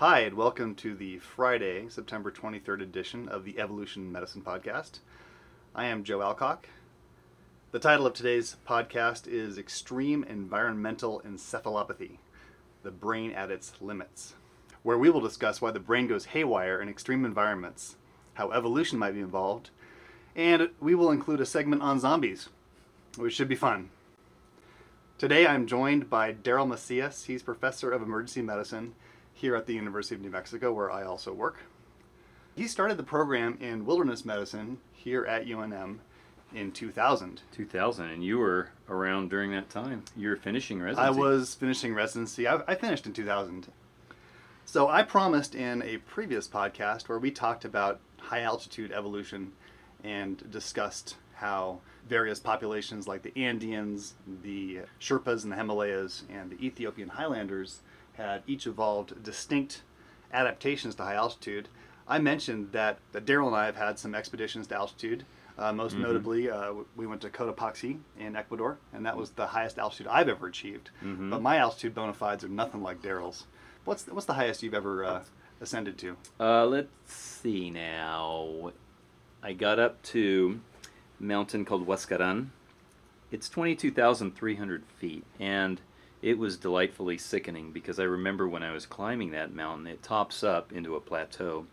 Hi, and welcome to the Friday, September 23rd edition of the Evolution Medicine Podcast. I am Joe Alcock. The title of today's podcast is Extreme Environmental Encephalopathy The Brain at Its Limits, where we will discuss why the brain goes haywire in extreme environments, how evolution might be involved, and we will include a segment on zombies, which should be fun. Today I'm joined by Daryl Macias. He's professor of emergency medicine here at the University of New Mexico, where I also work. He started the program in wilderness medicine here at UNM in 2000. 2000, and you were around during that time. You were finishing residency. I was finishing residency. I, I finished in 2000. So I promised in a previous podcast where we talked about high altitude evolution and discussed how various populations like the Andeans, the Sherpas in the Himalayas, and the Ethiopian Highlanders had each evolved distinct adaptations to high altitude. I mentioned that, that Daryl and I have had some expeditions to altitude. Uh, most Mhm. notably, uh, we went to Cotopaxi in Ecuador, and that was the highest altitude I've ever achieved. Mhm. But my altitude bona fides are nothing like Daryl's. What's the, what's the highest you've ever uh, ascended to? Uh, let's see now. I got up to a mountain called Huascaran. It's 22,300 feet, and it was delightfully sickening because I remember when I was climbing that mountain, it tops up into a plateau.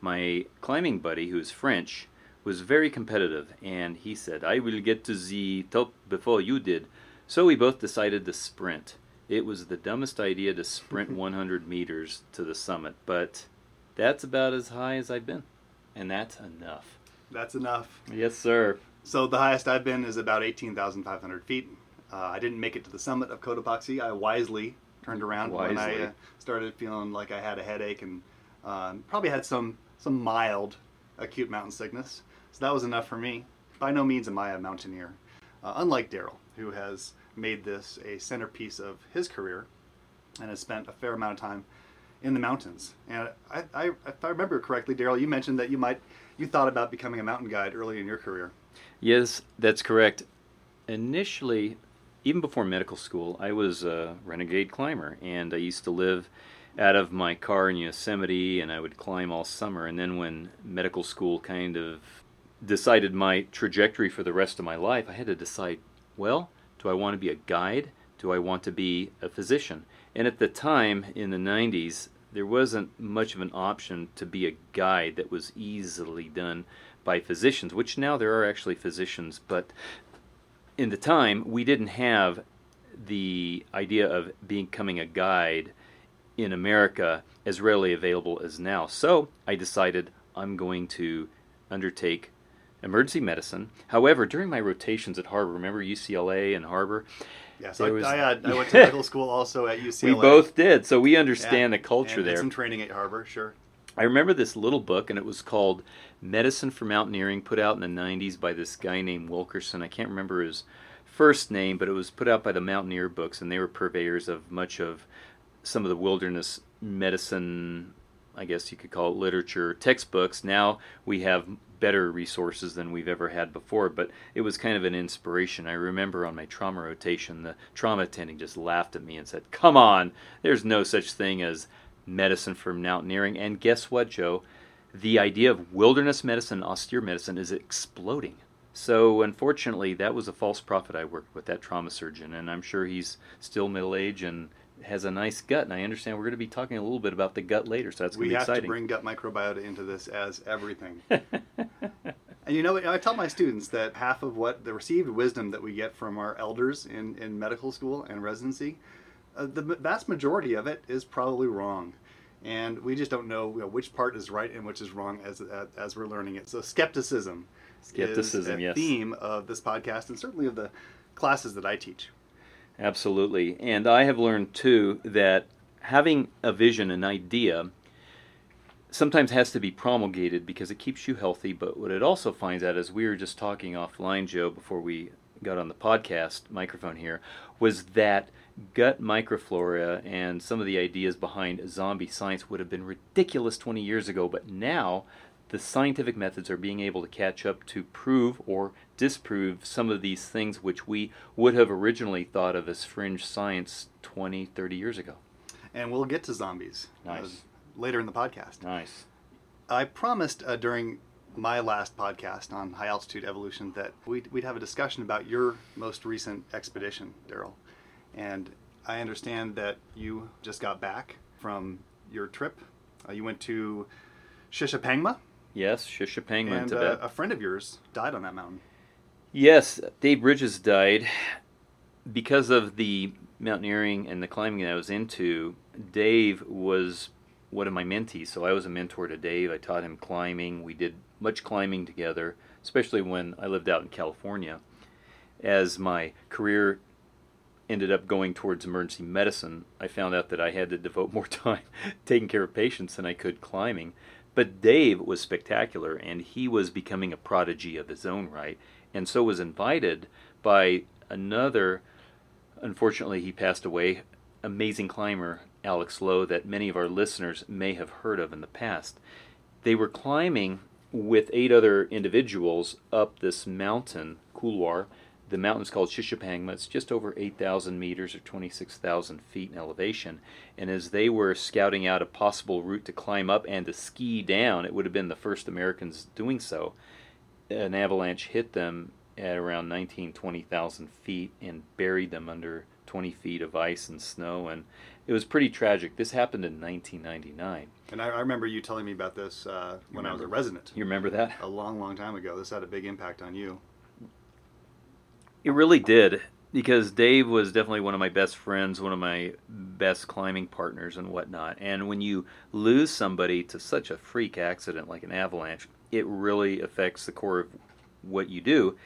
My climbing buddy, who's French, was very competitive, and he said, I will get to the top before you did. So we both decided to sprint. It was the dumbest idea to sprint 100 meters to the summit, but that's about as high as I've been. And that's enough. That's enough. Yes, sir. So the highest I've been is about 18,500 feet. Uh, I didn't make it to the summit of Cotopaxi. I wisely turned around when I uh, started feeling like I had a headache and um, probably had some some mild acute mountain sickness. So that was enough for me. By no means am I a mountaineer. Uh, unlike Daryl, who has made this a centerpiece of his career and has spent a fair amount of time in the mountains. And I, I, if I remember correctly, Daryl, you mentioned that you might you thought about becoming a mountain guide early in your career. Yes, that's correct. Initially, even before medical school, I was a renegade climber, and I used to live out of my car in Yosemite, and I would climb all summer. And then, when medical school kind of decided my trajectory for the rest of my life, I had to decide well, do I want to be a guide? Do I want to be a physician? And at the time, in the 90s, there wasn't much of an option to be a guide that was easily done by physicians, which now there are actually physicians, but in the time we didn't have the idea of becoming a guide in America as readily available as now. So I decided I'm going to undertake emergency medicine. However, during my rotations at Harvard, remember UCLA and Harvard? Yes, I, was- I, had, I went to medical school also at UCLA. We both did, so we understand the culture there. Some training at Harvard, sure. I remember this little book, and it was called Medicine for Mountaineering, put out in the 90s by this guy named Wilkerson. I can't remember his first name, but it was put out by the Mountaineer Books, and they were purveyors of much of some of the wilderness medicine, I guess you could call it literature, textbooks. Now we have better resources than we've ever had before, but it was kind of an inspiration. I remember on my trauma rotation, the trauma attending just laughed at me and said, Come on, there's no such thing as medicine for mountaineering. And guess what, Joe? The idea of wilderness medicine, austere medicine, is exploding. So, unfortunately, that was a false prophet I worked with, that trauma surgeon, and I'm sure he's still middle aged and has a nice gut. And I understand we're going to be talking a little bit about the gut later, so that's going We to be have exciting. to bring gut microbiota into this as everything. and you know, I tell my students that half of what the received wisdom that we get from our elders in, in medical school and residency, uh, the vast majority of it is probably wrong. And we just don't know, you know which part is right and which is wrong as, as, as we're learning it. So, skepticism, Skepticism, is a yes. theme of this podcast and certainly of the classes that I teach. Absolutely. And I have learned too that having a vision, an idea, sometimes has to be promulgated because it keeps you healthy. But what it also finds out, as we were just talking offline, Joe, before we got on the podcast microphone here, was that gut microflora and some of the ideas behind zombie science would have been ridiculous 20 years ago. But now the scientific methods are being able to catch up to prove or disprove some of these things which we would have originally thought of as fringe science 20, 30 years ago. and we'll get to zombies. Nice. Uh, later in the podcast. Nice. I promised uh, during my last podcast on high altitude evolution that we'd, we'd have a discussion about your most recent expedition, Daryl. And I understand that you just got back from your trip. Uh, you went to Shishapangma, Yes, Shishapangma in and uh, a friend of yours died on that mountain. Yes, Dave Bridges died because of the mountaineering and the climbing that I was into. Dave was one of my mentees, so I was a mentor to Dave. I taught him climbing. We did much climbing together, especially when I lived out in California. As my career ended up going towards emergency medicine, I found out that I had to devote more time taking care of patients than I could climbing. But Dave was spectacular, and he was becoming a prodigy of his own right, and so was invited by another. Unfortunately, he passed away. Amazing climber, Alex Lowe, that many of our listeners may have heard of in the past. They were climbing with eight other individuals up this mountain, Kulwar. The mountain's called Shishapangma. It's just over 8,000 meters or 26,000 feet in elevation. And as they were scouting out a possible route to climb up and to ski down, it would have been the first Americans doing so. An avalanche hit them at around 19, 20,000 feet and buried them under 20 feet of ice and snow. And it was pretty tragic. This happened in 1999. And I, I remember you telling me about this uh, when I was a resident You remember that? a long, long time ago. This had a big impact on you. It really did because Dave was definitely one of my best friends, one of my best climbing partners, and whatnot. And when you lose somebody to such a freak accident like an avalanche, it really affects the core of what you do.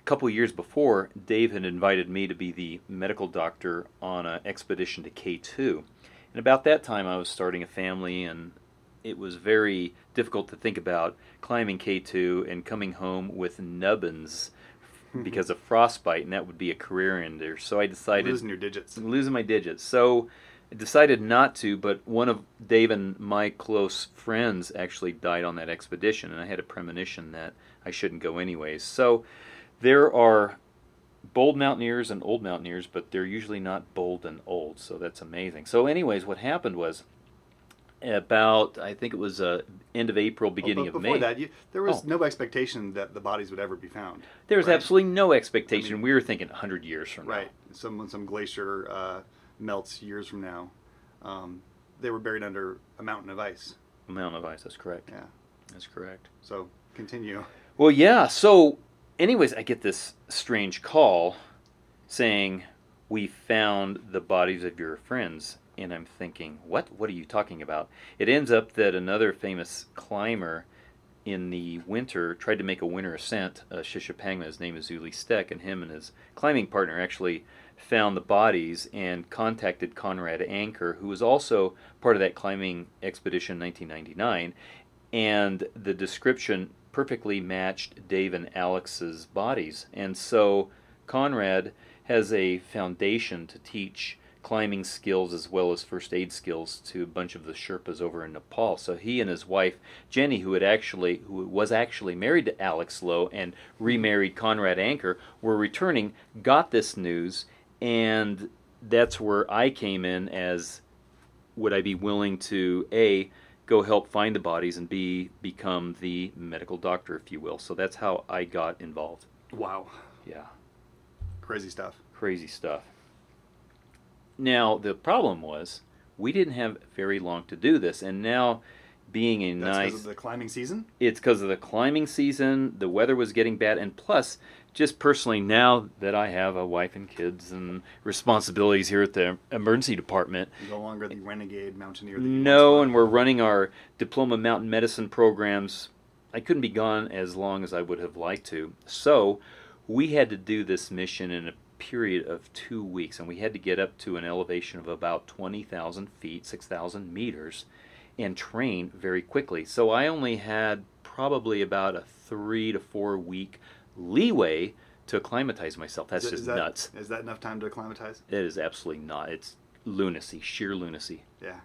A couple years before, Dave had invited me to be the medical doctor on an expedition to K2. And about that time, I was starting a family, and it was very difficult to think about climbing K2 and coming home with nubbins Mm-hmm. because of frostbite, and that would be a career ender. So I decided Losing your digits. losing my digits. So I decided not to, but one of Dave and my close friends actually died on that expedition, and I had a premonition that I shouldn't go anyways. So there are bold mountaineers and old mountaineers, but they're usually not bold and old, so that's amazing. So, anyways, what happened was about I think it was uh, end of April, beginning Oh, but of before May. that, you, there was Oh. no expectation that the bodies would ever be found. there was right? absolutely no expectation. I mean- we were thinking 100 years from now. Right. Some when some glacier uh, melts years from now, um, they were buried under a mountain of ice. A mountain of ice. That's correct. Yeah. That's correct. So continue. Well, yeah. So, anyways, I get this strange call saying, We found the bodies of your friends. And I'm thinking, What? What are you talking about? It ends up that another famous climber in the winter tried to make a winter ascent, uh, Shishapangma. His name is Ueli Steck, and him and his climbing partner actually found the bodies and contacted Conrad Anker, who was also part of that climbing expedition in 1999 and the description perfectly matched Dave and Alex's bodies. And so Conrad has a foundation to teach climbing skills as well as first aid skills to a bunch of the Sherpas over in Nepal. So he and his wife Jenny, who had actually who was actually married to Alex Lowe and remarried Conrad Anker, were returning, got this news, and that's where I came in as would I be willing to a go help find the bodies and b become the medical doctor, if you will. So that's how I got involved. Wow. Yeah, Crazy stuff. crazy stuff. Now the problem was we didn't have very long to do this, and now being a That's because nice of the climbing season. it's because of the climbing season. The weather was getting bad, and plus, just personally, now that I have a wife and kids and responsibilities here at the emergency department, No longer the renegade mountaineer. That you no, and we're running our diploma mountain medicine programs. I couldn't be gone as long as I would have liked to. So we had to do this mission in a period of two weeks, and we had to get up to an elevation of about 20,000 feet, 6,000 meters, and train very quickly. So I only had probably about a three to four week leeway to acclimatize myself. That's Is just that- nuts. Is that enough time to acclimatize? It is absolutely not. It's lunacy, sheer lunacy. Yeah.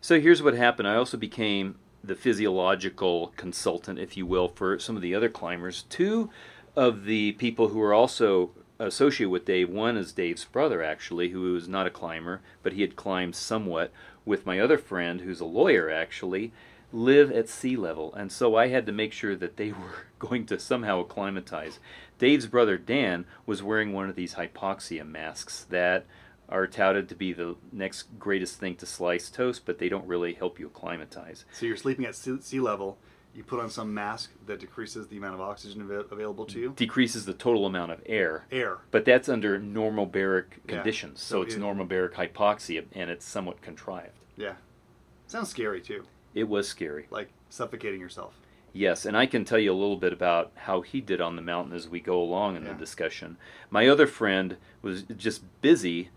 So here's what happened. I also became the physiological consultant, if you will, for some of the other climbers. Two of the people who were also associated with Dave, one is Dave's brother, actually, who is not a climber, but he had climbed somewhat, with my other friend, who's a lawyer actually, live at sea level. And so I had to make sure that they were going to somehow acclimatize. Dave's brother Dan was wearing one of these hypoxia masks that are touted to be the next greatest thing to slice toast, but they don't really help you acclimatize. So you're sleeping at sea level. You put on some mask that decreases the amount of oxygen av- available to you. Decreases the total amount of air. Air. But that's under normobaric Yeah. conditions. So, So it's it- normobaric hypoxia and it's somewhat contrived. Yeah. Sounds scary too. It was scary. Like suffocating yourself. Yes, and I can tell you a little bit about how he did on the mountain as we go along in Yeah. the discussion. My other friend was just busy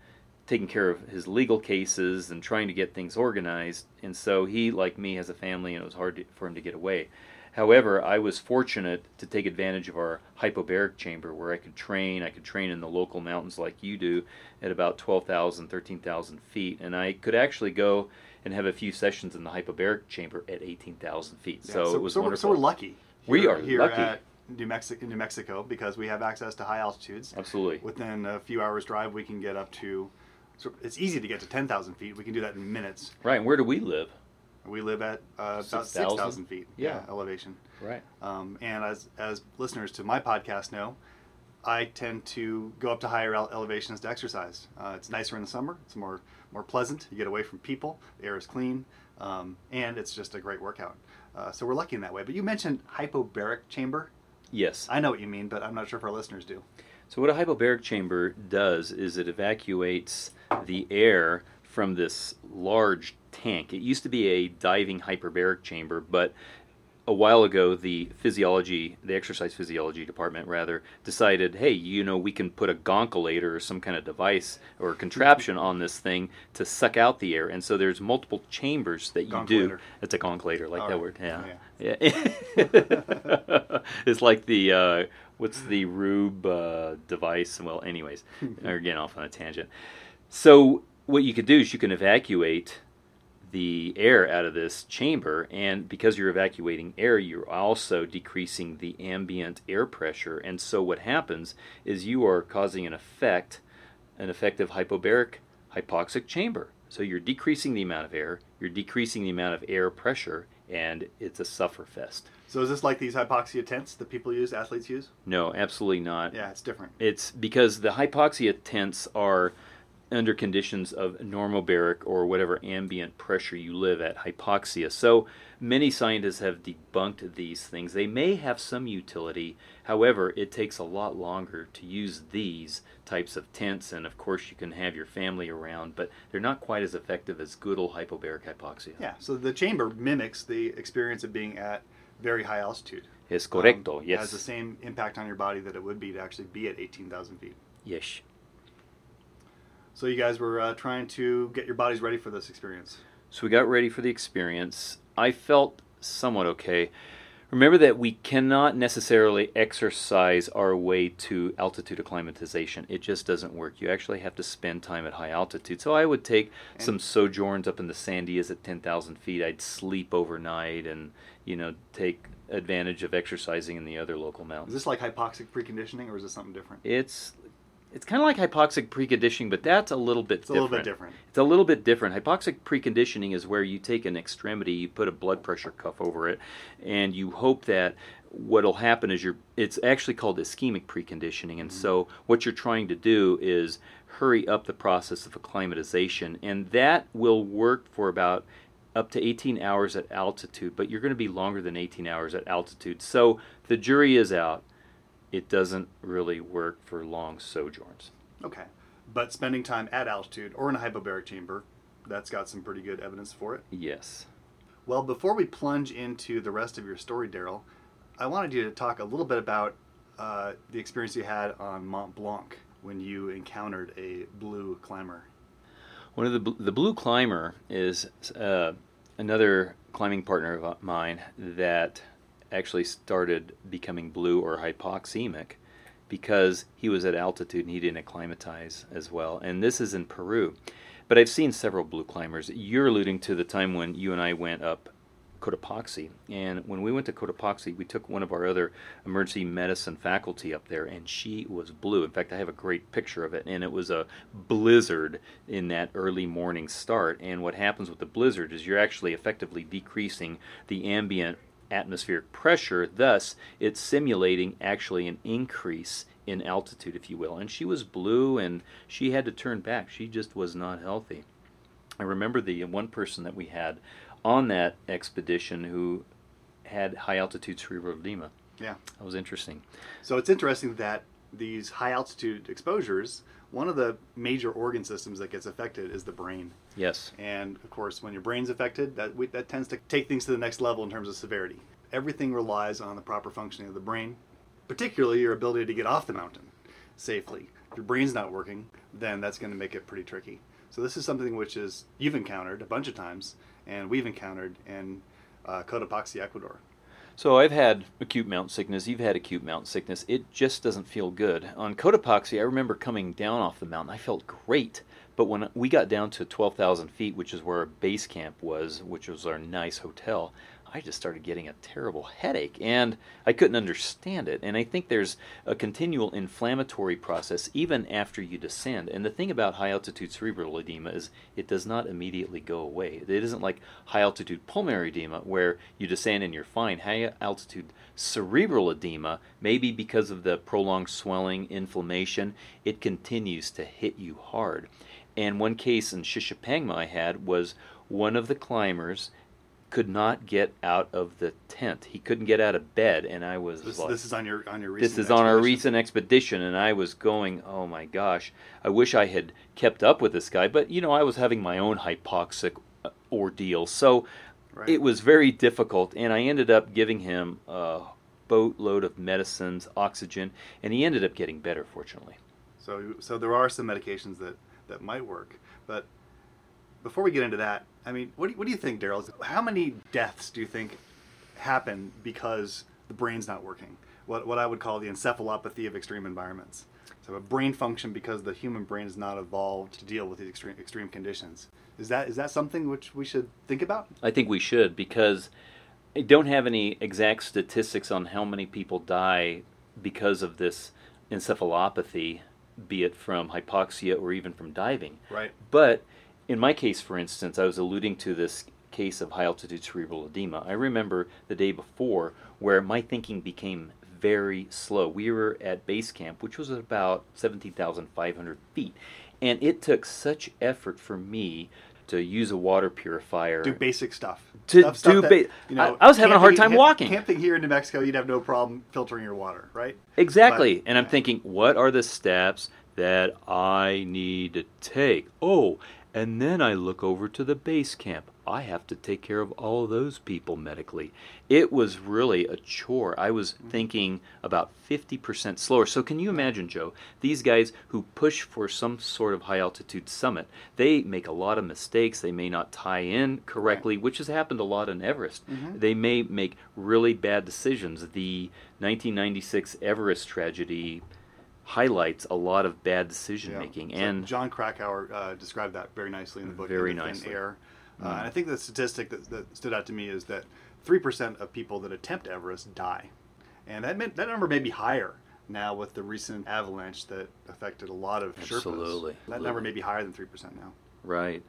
taking care of his legal cases and trying to get things organized, and so he, like me, has a family, and it was hard to, for him to get away. However, I was fortunate to take advantage of our hypobaric chamber where I could train. I could train in the local mountains like you do at about 12,000, 13,000 feet, and I could actually go and have a few sessions in the hypobaric chamber at 18,000 feet. Yeah, so, it was so we're, so we're lucky. We are here lucky. at New Mexico, New Mexico, because we have access to high altitudes. Absolutely. Within a few hours drive, we can get up to. So it's easy to get to 10,000 feet. We can do that in minutes. Right, and where do we live? We live at uh, about 6,000? 6,000 feet Yeah. elevation. Right. Um, and as, as listeners to my podcast know, I tend to go up to higher elevations to exercise. Uh, it's nicer in the summer. It's more more pleasant. You get away from people. The air is clean, um, and it's just a great workout. Uh, so we're lucky in that way. But you mentioned hypobaric chamber. Yes. I know what you mean, but I'm not sure if our listeners do. So what a hypobaric chamber does is it evacuates the air from this large tank. It used to be a diving hyperbaric chamber, but a while ago the physiology, the exercise physiology department rather, decided, hey, you know, we can put a goncholator or some kind of device or contraption on this thing to suck out the air. And so there's multiple chambers that you do. It's a goncholator, like All that right. word. Yeah. Oh, Yeah. it's like the uh, what's the Rube uh, device? Well, anyways, we're getting off on a tangent. So what you could do is you can evacuate the air out of this chamber, and because you're evacuating air, you're also decreasing the ambient air pressure. And so what happens is you are causing an effect, an effective hypobaric hypoxic chamber. So you're decreasing the amount of air, you're decreasing the amount of air pressure, and it's a sufferfest. So is this like these hypoxia tents that people use, athletes use? No, absolutely not. Yeah, it's different. It's because the hypoxia tents are under conditions of normobaric or whatever ambient pressure you live at hypoxia. So many scientists have debunked these things. They may have some utility. However, it takes a lot longer to use these types of tents and of course you can have your family around, but they're not quite as effective as good old hypobaric hypoxia. Yeah, so the chamber mimics the experience of being at very high altitude. Es correcto. Um, yes. Has the same impact on your body that it would be to actually be at 18,000 feet. yes. So you guys were uh, trying to get your bodies ready for this experience. So we got ready for the experience. I felt somewhat okay. Remember that we cannot necessarily exercise our way to altitude acclimatization. It just doesn't work. You actually have to spend time at high altitude. So I would take And- some sojourns up in the Sandias at 10,000 feet. I'd sleep overnight and, you know, take advantage of exercising in the other local mountains. Is this like hypoxic preconditioning or is this something different? It's it's kind of like hypoxic preconditioning, but that's a little bit It's a different. little bit different. It's a little bit different. Hypoxic preconditioning is where you take an extremity, you put a blood pressure cuff over it, and you hope that what'll happen is you're it's actually called ischemic preconditioning and mm-hmm. so what you're trying to do is hurry up the process of acclimatization and that will work for about up to 18 hours at altitude but you're going to be longer than 18 hours at altitude so the jury is out it doesn't really work for long sojourns Okay. But spending time at altitude or in a hypobaric chamber, that's got some pretty good evidence for it. yes Well, before we plunge into the rest of your story, Daryl, I wanted you to talk a little bit about uh, the experience you had on Mont Blanc when you encountered a blue climber. One of the bl- the blue climber is uh, another climbing partner of mine that actually started becoming blue or hypoxemic because he was at altitude and he didn't acclimatize as well. And this is in Peru. But I've seen several blue climbers. You're alluding to the time when you and I went up Cotopaxi. And when we went to Cotopaxi, we took one of our other emergency medicine faculty up there, and she was blue. In fact, I have a great picture of it, and it was a blizzard in that early morning start. And what happens with the blizzard is you're actually effectively decreasing the ambient atmospheric pressure, thus, it's simulating actually an increase in altitude, if you will. And she was blue and she had to turn back. She just was not healthy. I remember the one person that we had on that expedition who had high altitude cerebral edema. Yeah. That was interesting. So it's interesting that these high altitude exposures, one of the major organ systems that gets affected is the brain. Yes. And of course, when your brain's affected, that we, that tends to take things to the next level in terms of severity. Everything relies on the proper functioning of the brain, particularly your ability to get off the mountain safely. If your brain's not working, then that's going to make it pretty tricky. So this is something which is you've encountered a bunch of times, and we've encountered in uh, Cotopaxi, Ecuador. So I've had acute mountain sickness. You've had acute mountain sickness. It just doesn't feel good. On Cotopaxi, I remember coming down off the mountain. I felt great. But when we got down to 12,000 feet, which is where our base camp was, which was our nice hotel, I just started getting a terrible headache and I couldn't understand it. And I think there's a continual inflammatory process even after you descend. And the thing about high altitude cerebral edema is it does not immediately go away. It isn't like high altitude pulmonary edema where you descend and you're fine. High altitude cerebral edema, maybe because of the prolonged swelling, inflammation, it continues to hit you hard. And one case in Shishapangma I had was one of the climbers could not get out of the tent. He couldn't get out of bed, and I was This, like, this is on your on your recent this is on our expedition. recent expedition, and I was going, oh my gosh, I wish I had kept up with this guy, but you know, I was having my own hypoxic uh, ordeal, so Right. it was very difficult, and I ended up giving him a boatload of medicines, oxygen, and he ended up getting better, fortunately. So, so there are some medications that, that might work. But before we get into that, I mean, what do you, what do you think, Daryl? How many deaths do you think happen because the brain's not working? What, what I would call the encephalopathy of extreme environments. So a brain function because the human brain is not evolved to deal with these extreme extreme conditions. Is that is that something which we should think about? I think we should because I don't have any exact statistics on how many people die because of this encephalopathy, be it from hypoxia or even from diving. Right. But in my case, for instance, I was alluding to this case of high altitude cerebral edema. I remember the day before where my thinking became very slow. We were at base camp, which was at about 17,500 feet, and it took such effort for me to use a water purifier. Do basic stuff. To Stuff- stuff do that, ba- you know, I- I was having a hard time walking. Camping here in New Mexico, you'd have no problem filtering your water, right? Exactly. But- and I'm thinking, what are the steps that I need to take? Oh, and then I look over to the base camp. I have to take care of all those people medically. It was really a chore. I was mm-hmm. thinking about 50% slower. So, can you imagine, Joe, these guys who push for some sort of high altitude summit, they make a lot of mistakes. They may not tie in correctly, which has happened a lot in Everest. Mm-hmm. They may make really bad decisions. The 1996 Everest tragedy highlights a lot of bad decision Yeah. making. So And Jon Krakauer uh, described that very nicely in the book. Very In the Thin nicely. Air. Uh, Mm. and I think the statistic that, that stood out to me is that three percent of people that attempt Everest die, and that meant, that number may be higher now with the recent avalanche that affected a lot of Sherpas. Absolutely. That number may be higher than three percent now. Right.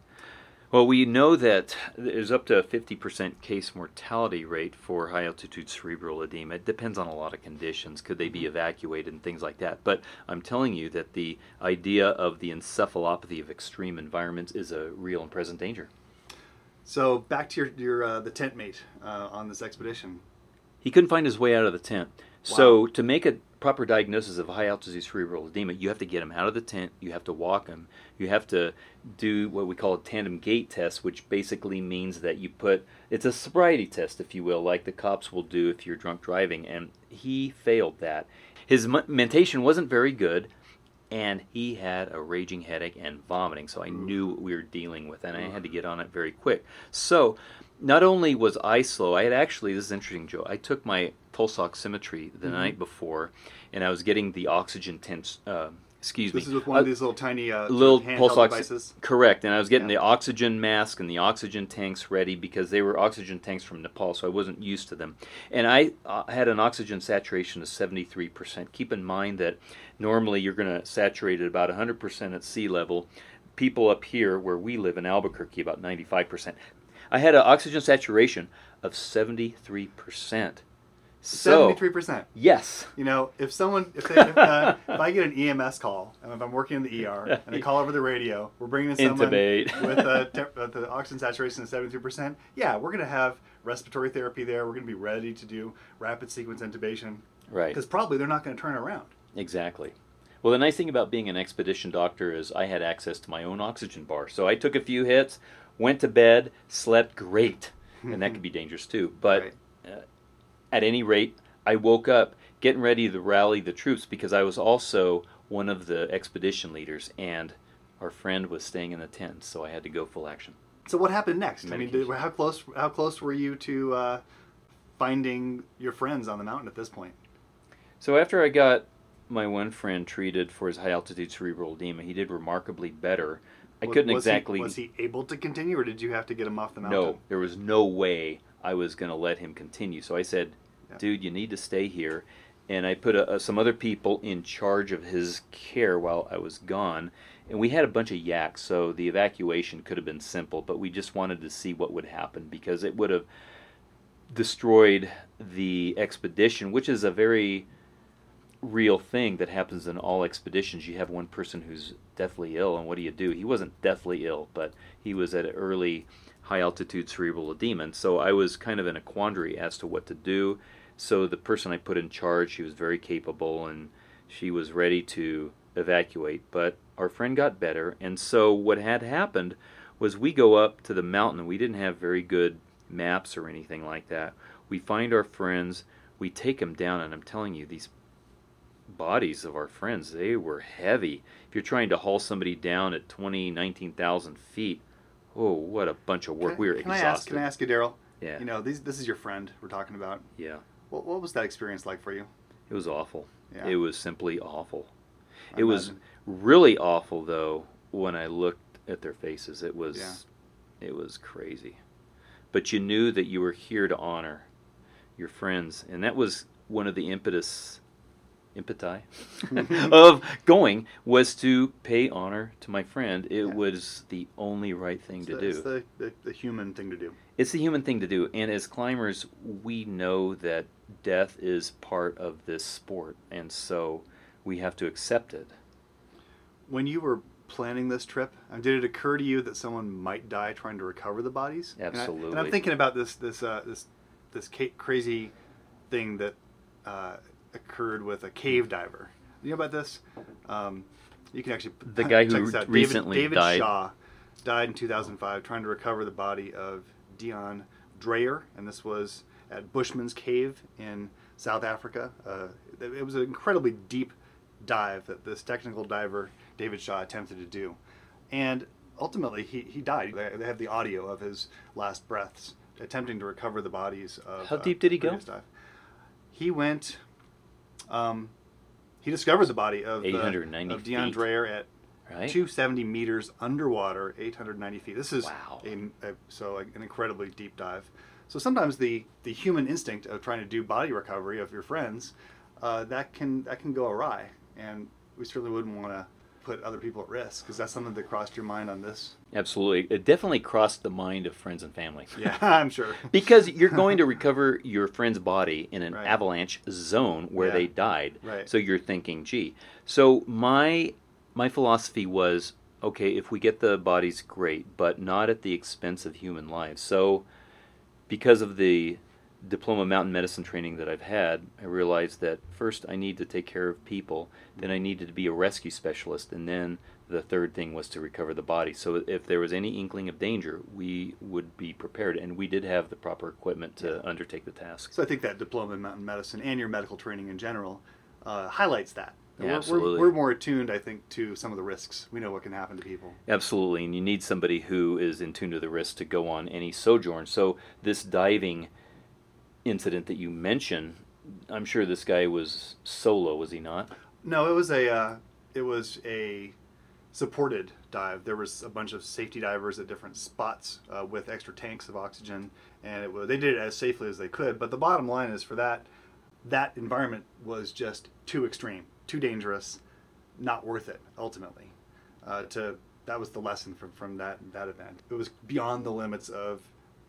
Well, we know that there's up to a 50% case mortality rate for high altitude cerebral edema. It depends on a lot of conditions. Could they be evacuated and things like that? But I'm telling you that the idea of the encephalopathy of extreme environments is a real and present danger. So back to your your uh, the tent mate uh, on this expedition. He couldn't find his way out of the tent. So, to make a proper diagnosis of high altitude cerebral edema, you have to get him out of the tent, you have to walk him, you have to do what we call a tandem gait test, which basically means that you put it's a sobriety test, if you will, like the cops will do if you're drunk driving. And he failed that. His m- mentation wasn't very good, and he had a raging headache and vomiting. So I knew what we were dealing with, and I had to get on it very quick. So not only was I slow, I had actually this is interesting, Joe. I took my pulse oximetry the night before, and I was getting the oxygen temps, uh, excuse This me. This is with one Uh, of these little tiny uh, little pulse ox- devices. Correct, and I was getting Yeah. the oxygen mask and the oxygen tanks ready because they were oxygen tanks from Nepal, so I wasn't used to them. And I uh, had an oxygen saturation of 73%. Keep in mind that normally you're going to saturate at about 100% at sea level. People up here where we live in Albuquerque, about 95%. I had an oxygen saturation of 73%. So, Seventy-three percent. yes. You know, if someone, if, they, if, uh, if I get an EMS call, and if I'm working in the ER, and they call over the radio, we're bringing in someone Intubate. with a uh, the oxygen saturation of 73%. Yeah, we're going to have respiratory therapy there. We're going to be ready to do rapid sequence intubation Right. because probably they're not going to turn around. Exactly. Well, the nice thing about being an expedition doctor is I had access to my own oxygen bar. So I took a few hits, went to bed, slept great. And that could be dangerous too. But Right. uh, at any rate, I woke up getting ready to rally the troops because I was also one of the expedition leaders and our friend was staying in the tent, so I had to go full action. So what happened next? I mean, did, how close how close were you to uh, finding your friends on the mountain at this point? So after I got my one friend treated for his high altitude cerebral edema, he did remarkably better. I Was- couldn't was he- exactly was he able to continue, or did you have to get him off the mountain? No, there was no way I was going to let him continue. So I said, Yeah. "Dude, you need to stay here." And I put a, a, some other people in charge of his care while I was gone. And we had a bunch of yaks, so the evacuation could have been simple, but we just wanted to see what would happen because it would have destroyed the expedition, which is a very real thing that happens in all expeditions. You have one person who's deathly ill, and what do you do? He wasn't deathly ill, but he was at an early high altitude cerebral edema. And so I was kind of in a quandary as to what to do. So the person I put in charge, she was very capable and she was ready to evacuate. But our friend got better. And so what had happened was we go up to the mountain we didn't have very good maps or anything like that. We find our friends, we take them down, and I'm telling you, these bodies of our friends, they were heavy. If you're trying to haul somebody down at 20, 19,000 feet, oh, what a bunch of work. Can we were can I ask? Can I ask you, Daryl? Yeah. You know, these, this is your friend we're talking about. Yeah. What, what was that experience like for you? It was awful. Yeah. It was simply awful. I it was really awful though when I looked at their faces. It was Yeah. it was crazy. But you knew that you were here to honor your friends and that was one of the impetus impeti of going was to pay honor to my friend. It Yeah. was the only right thing It's to the, do. It's the, the, the human thing to do. It's the human thing to do. And as climbers, we know that death is part of this sport. And so we have to accept it. When you were planning this trip, um, did it occur to you that someone might die trying to recover the bodies? And I- And, Absolutely. I'm thinking about this this uh, this this crazy thing that uh, occurred with a cave diver. You know about this? Um, you can actually The guy who out. recently David, David died. Shaw died in 2005 trying to recover the body of Deon Dreyer, and this was at Bushman's Cave in South Africa. Uh, it was an incredibly deep dive that this technical diver David Shaw attempted to do, and ultimately he, he died. They, they have the audio of his last breaths attempting to recover the bodies of. How uh, deep did he go? Dive. He went. Um, he discovers the body of, uh, 890 of Deon feet. Dreyer at Right? 270 meters underwater, 890 feet. This is Wow. a, a, so an incredibly deep dive. So sometimes the, the human instinct of trying to do body recovery of your friends, uh, that can that can go awry, and we certainly wouldn't want to put other people at risk because that's something that crossed your mind on this. Absolutely. It definitely crossed the mind of friends and family. Yeah, I'm sure. Because you're going to recover your friend's body in an Right. avalanche zone where Yeah. they died. Right. So you're thinking, gee. So my my philosophy was, okay, if we get the bodies, great, but not at the expense of human lives. So because of the diploma mountain medicine training that I've had, I realized that first I need to take care of people, then I needed to be a rescue specialist, and then the third thing was to recover the body. So if there was any inkling of danger, we would be prepared, and we did have the proper equipment to Yeah. undertake the task. So I think that diploma in mountain medicine and your medical training in general uh, highlights that. Yeah, We're- we're, absolutely. We're, more attuned, I think, to some of the risks. We know what can happen to people. Absolutely, and you need somebody who is in tune to the risk to go on any sojourn. So this diving incident that you mentioned, I'm sure this guy was solo, was he not? No, it was a uh, it was a supported dive. There was a bunch of safety divers at different spots uh, with extra tanks of oxygen, and it was they did it as safely as they could. But the bottom line is for that that environment was just too extreme, too dangerous, not worth it ultimately. Uh, to that was the lesson from, from that that event. It was beyond the limits of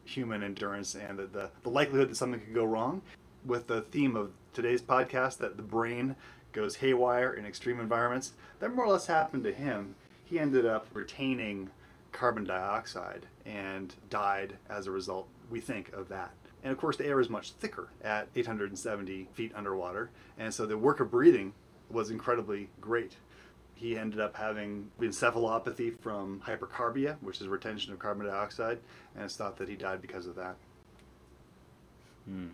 human endurance and the, the, the likelihood that something could go wrong. With the theme of today's podcast, that the brain goes haywire in extreme environments, that more or less happened to him. He ended up retaining carbon dioxide and died as a result, we think, of that. And of course, the air is much thicker at 870 feet underwater, and so the work of breathing was incredibly great. He ended up having encephalopathy from hypercarbia, which is retention of carbon dioxide, and it's thought that he died because of that. Hmm.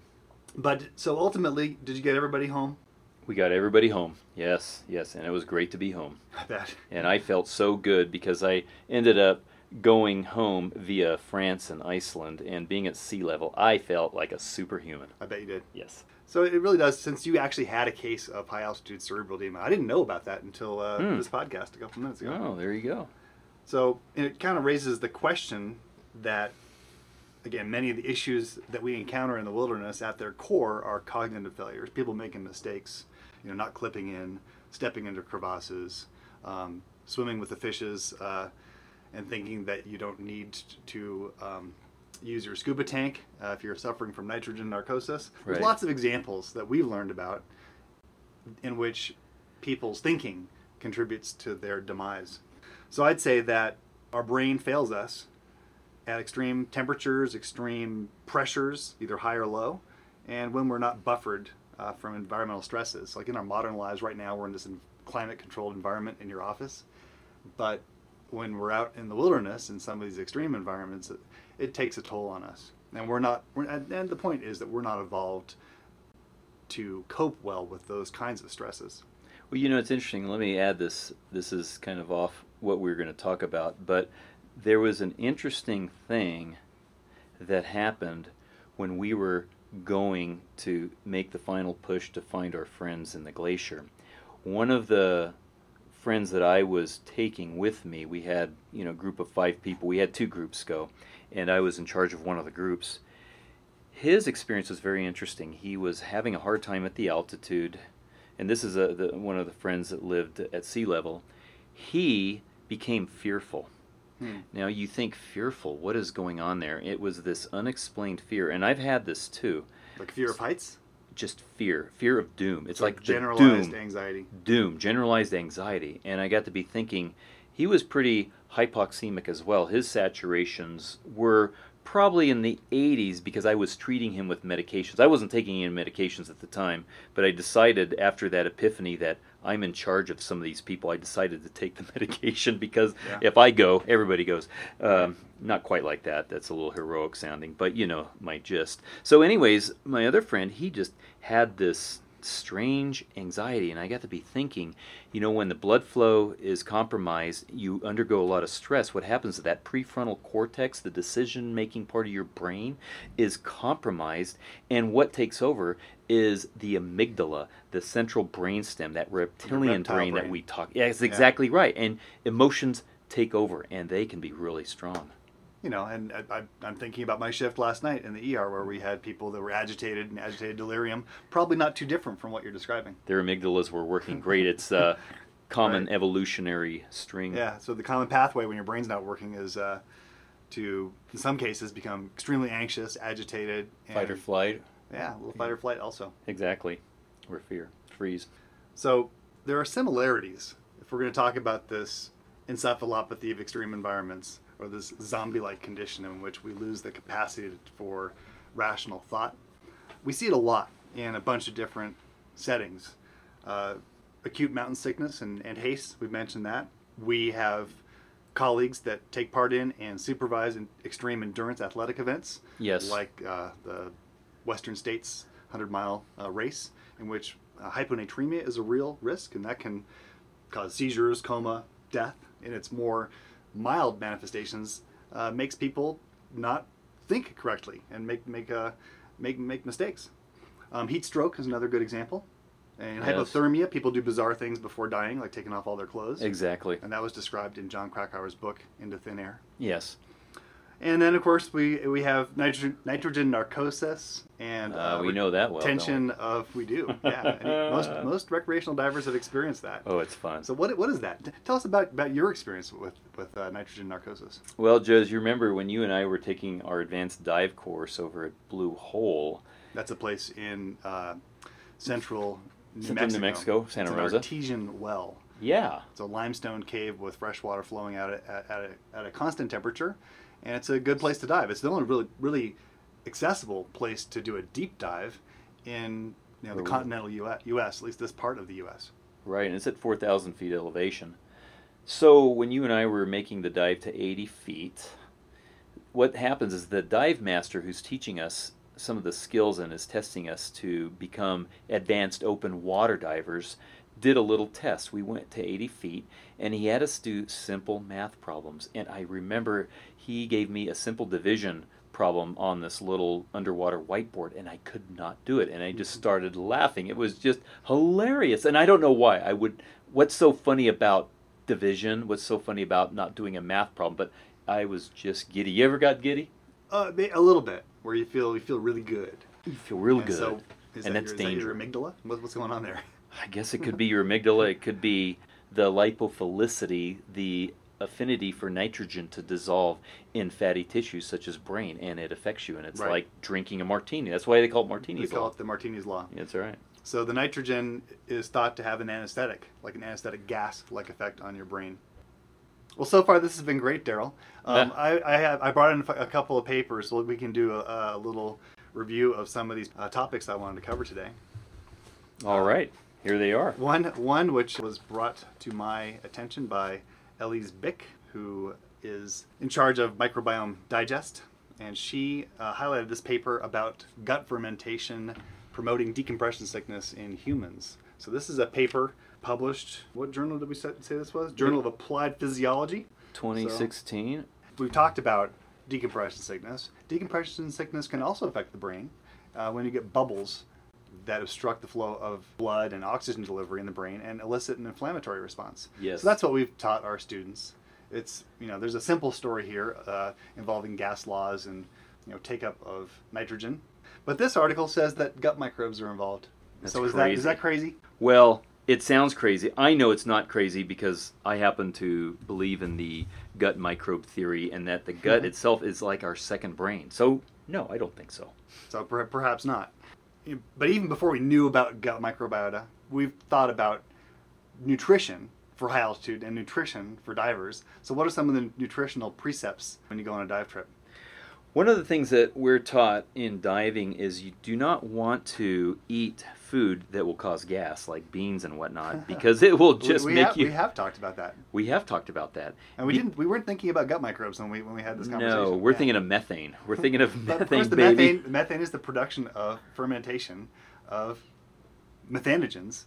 But so ultimately, did you get everybody home? We got everybody home. Yes, yes, and it was great to be home. I bet. And I felt so good because I ended up going home via France and Iceland and being at sea level. I felt like a superhuman. I bet you did. Yes. So it really does, since you actually had a case of high altitude cerebral edema. I didn't know about that until uh, Hmm. this podcast a couple minutes ago. Oh, there you go. So it kind of raises the question that, again, many of the issues that we encounter in the wilderness at their core are cognitive failures. People making mistakes, you know, not clipping in, stepping into crevasses, um, swimming with the fishes, uh, and thinking that you don't need to um, use your scuba tank uh, if you're suffering from nitrogen narcosis. There's Right. lots of examples that we've learned about in which people's thinking contributes to their demise. So I'd say that our brain fails us at extreme temperatures, extreme pressures, either high or low, and when we're not buffered uh, from environmental stresses. Like in our modern lives right now, we're in this climate controlled environment in your office. But when we're out in the wilderness in some of these extreme environments, it, takes a toll on us. And we're not, we're, and the point is that we're not evolved to cope well with those kinds of stresses. Well, you know, it's interesting. Let me add this. This is kind of off what we were going to talk about, but there was an interesting thing that happened when we were going to make the final push to find our friends in the glacier. One of the friends that I was taking with me, we had, you know, a group of 5 people. We had two groups go, and I was in charge of one of the groups. His experience was very interesting. He was having a hard time at the altitude and this is a, the, one of the friends that lived at sea level, he became fearful. Hmm. Now you think fearful, what is going on there? It was this unexplained fear, and I've had this too. Like fear of heights? Just fear, fear of doom. It's like, the generalized doom, anxiety. doom, generalized anxiety. And I got to be thinking, he was pretty hypoxemic as well. His saturations were probably in the 80s because I was treating him with medications. I wasn't taking any medications at the time, but I decided after that epiphany that I'm in charge of some of these people. I decided to take the medication because Yeah. if I go, everybody goes. Um, not quite like that. That's a little heroic sounding, but you know my gist. So, anyways, my other friend, he just had this strange anxiety and i got to be thinking you know when the blood flow is compromised you undergo a lot of stress. What happens is that prefrontal cortex the decision making part of your brain is compromised and what takes over is the amygdala the central brainstem that reptilian reptile brain, that we talk yeah. That's exactly right and emotions take over and they can be really strong You know, and I, I'm thinking about my shift last night in the ER where we had people that were agitated and agitated delirium. Probably not too different from what you're describing. their amygdalas were working great it's a common Right. evolutionary string Yeah. So the common pathway when your brain's not working is uh, to, in some cases, become extremely anxious, agitated, and, fight or flight Yeah, a little fight or flight also. Exactly. Or fear. Freeze. So there are similarities if we're going to talk about this encephalopathy of extreme environments or this zombie-like condition in which we lose the capacity for rational thought. We see it a lot in a bunch of different settings. Uh, acute mountain sickness and, and HACE, we've mentioned that. We have colleagues that take part in and supervise in extreme endurance athletic events Yes. like uh, the Western States 100 mile uh, race, in which uh, hyponatremia is a real risk, and that can cause seizures, coma, death. And its more mild manifestations, uh, makes people not think correctly and make make uh, make make mistakes. Um, heat stroke is another good example. And Yes. hypothermia, people do bizarre things before dying, like taking off all their clothes. Exactly. And that was described in Jon Krakauer's book, Into Thin Air. Yes. And then, of course, we we have nitrogen, nitrogen narcosis and Uh, we know that well. tension of we do. Yeah, most most recreational divers have experienced that. Oh, it's fun. So what what is that? T- Tell us about, about your experience with with uh, nitrogen narcosis. Well, Joe, you remember when you and I were taking our advanced dive course over at Blue Hole? That's a place in uh, central New Central Mexico. New Mexico, Santa it's Rosa. An artesian well. Yeah. It's a limestone cave with fresh water flowing out at, at, at, a, at a constant temperature, and it's a good place to dive. It's the only really really accessible place to do a deep dive in you know the continental US, U.S. At least this part of the U.S. Right, and it's at 4,000 feet elevation. So when you and I were making the dive to 80 feet, what happens is the dive master who's teaching us some of the skills and is testing us to become advanced open water divers did a little test. We went to 80 feet and he had us do simple math problems. And I remember he gave me a simple division problem on this little underwater whiteboard and I could not do it and I just started laughing. It was just hilarious. And I don't know why. I would what's so funny about division? What's so funny about not doing a math problem? But I was just giddy. You ever got giddy? Uh, a little bit where you feel you feel really good. You feel real And good. So is And that that's your, is that your amygdala? What, what's going on there? I guess it could be your amygdala. It could be the lipophilicity, the affinity for nitrogen to dissolve in fatty tissues such as brain, and it affects you. And it's Right. like drinking a martini. That's why they call it martinis. call law. it the Martini's law. That's right. So the nitrogen is thought to have an anesthetic, like an anesthetic gas-like effect on your brain. Well, so far this has been great, Daryl. Um, Yeah. I, I have I brought in a couple of papers so we can do a, a little review of some of these uh, topics I wanted to cover today. All right, here they are. One one which was brought to my attention by Elise Bik, who is in charge of Microbiome Digest, and she uh, highlighted this paper about gut fermentation promoting decompression sickness in humans. So this is a paper published. What journal did we say say this was? Journal of Applied Physiology. 2016. We've talked about decompression sickness. Decompression sickness can also affect the brain uh, when you get bubbles that obstruct the flow of blood and oxygen delivery in the brain and elicit an inflammatory response. Yes. So that's what we've taught our students. It's you know there's a simple story here uh, involving gas laws and you know take up of nitrogen, but this article says that gut microbes are involved. That's so is that crazy. is that crazy? Well, it sounds crazy. I know it's not crazy because I happen to believe in the gut microbe theory and that the gut itself is like our second brain. So, no, I don't think so. So per- perhaps not. But even before we knew about gut microbiota, we've thought about nutrition for high altitude and nutrition for divers. So, what are some of the nutritional precepts when you go on a dive trip? One of the things that we're taught in diving is you do not want to eat food that will cause gas, like beans and whatnot, because it will just we, make have, you. We have talked about that, we have talked about that. and we didn't. We weren't thinking about gut microbes when we when we had this conversation. No, we're Yeah. thinking of methane. We're thinking of methane, of course, the baby. methane methane is the production of fermentation of methanogens,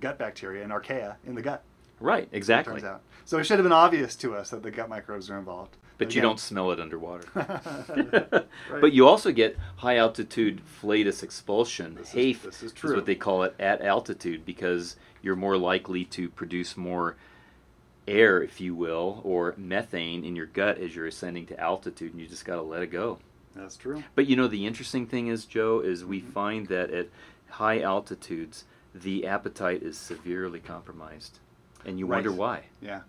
gut bacteria, and archaea in the gut. Right, exactly. Turns out. So it should have been obvious to us that the gut microbes are involved. But you don't smell it underwater. Right. But you also get high altitude flatus expulsion, This is- this is is what they call it at altitude because you're more likely to produce more air, if you will, or methane in your gut as you're ascending to altitude, and you just got to let it go. That's true. But you know, the interesting thing is, Joe, is we Mm-hmm. find that at high altitudes, the appetite is severely compromised, and you wonder why. Yeah,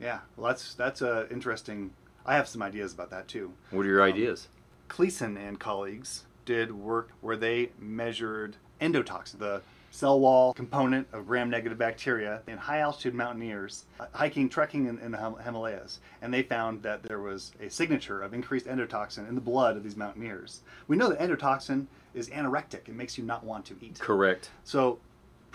yeah. Well, that's that's a interesting. I have some ideas about that too. What are your Um, ideas? Cleason and colleagues did work where they measured endotoxin, the cell wall component of gram-negative bacteria in high-altitude mountaineers uh, hiking, trekking in, in the Himalayas, and they found that there was a signature of increased endotoxin in the blood of these mountaineers. We know that endotoxin is anorectic; it makes you not want to eat. Correct. So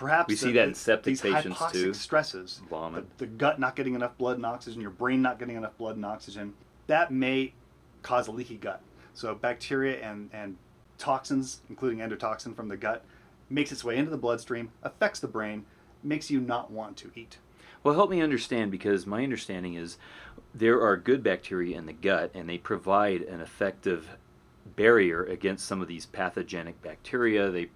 perhaps We see the- that in septic these patients, hypoxic too. stresses, Vomit. the, the gut not getting enough blood and oxygen, your brain not getting enough blood and oxygen, that may cause a leaky gut. So bacteria and, and toxins, including endotoxin from the gut, makes its way into the bloodstream, affects the brain, makes you not want to eat. Well, help me understand because my understanding is there are good bacteria in the gut and they provide an effective barrier against some of these pathogenic bacteria. They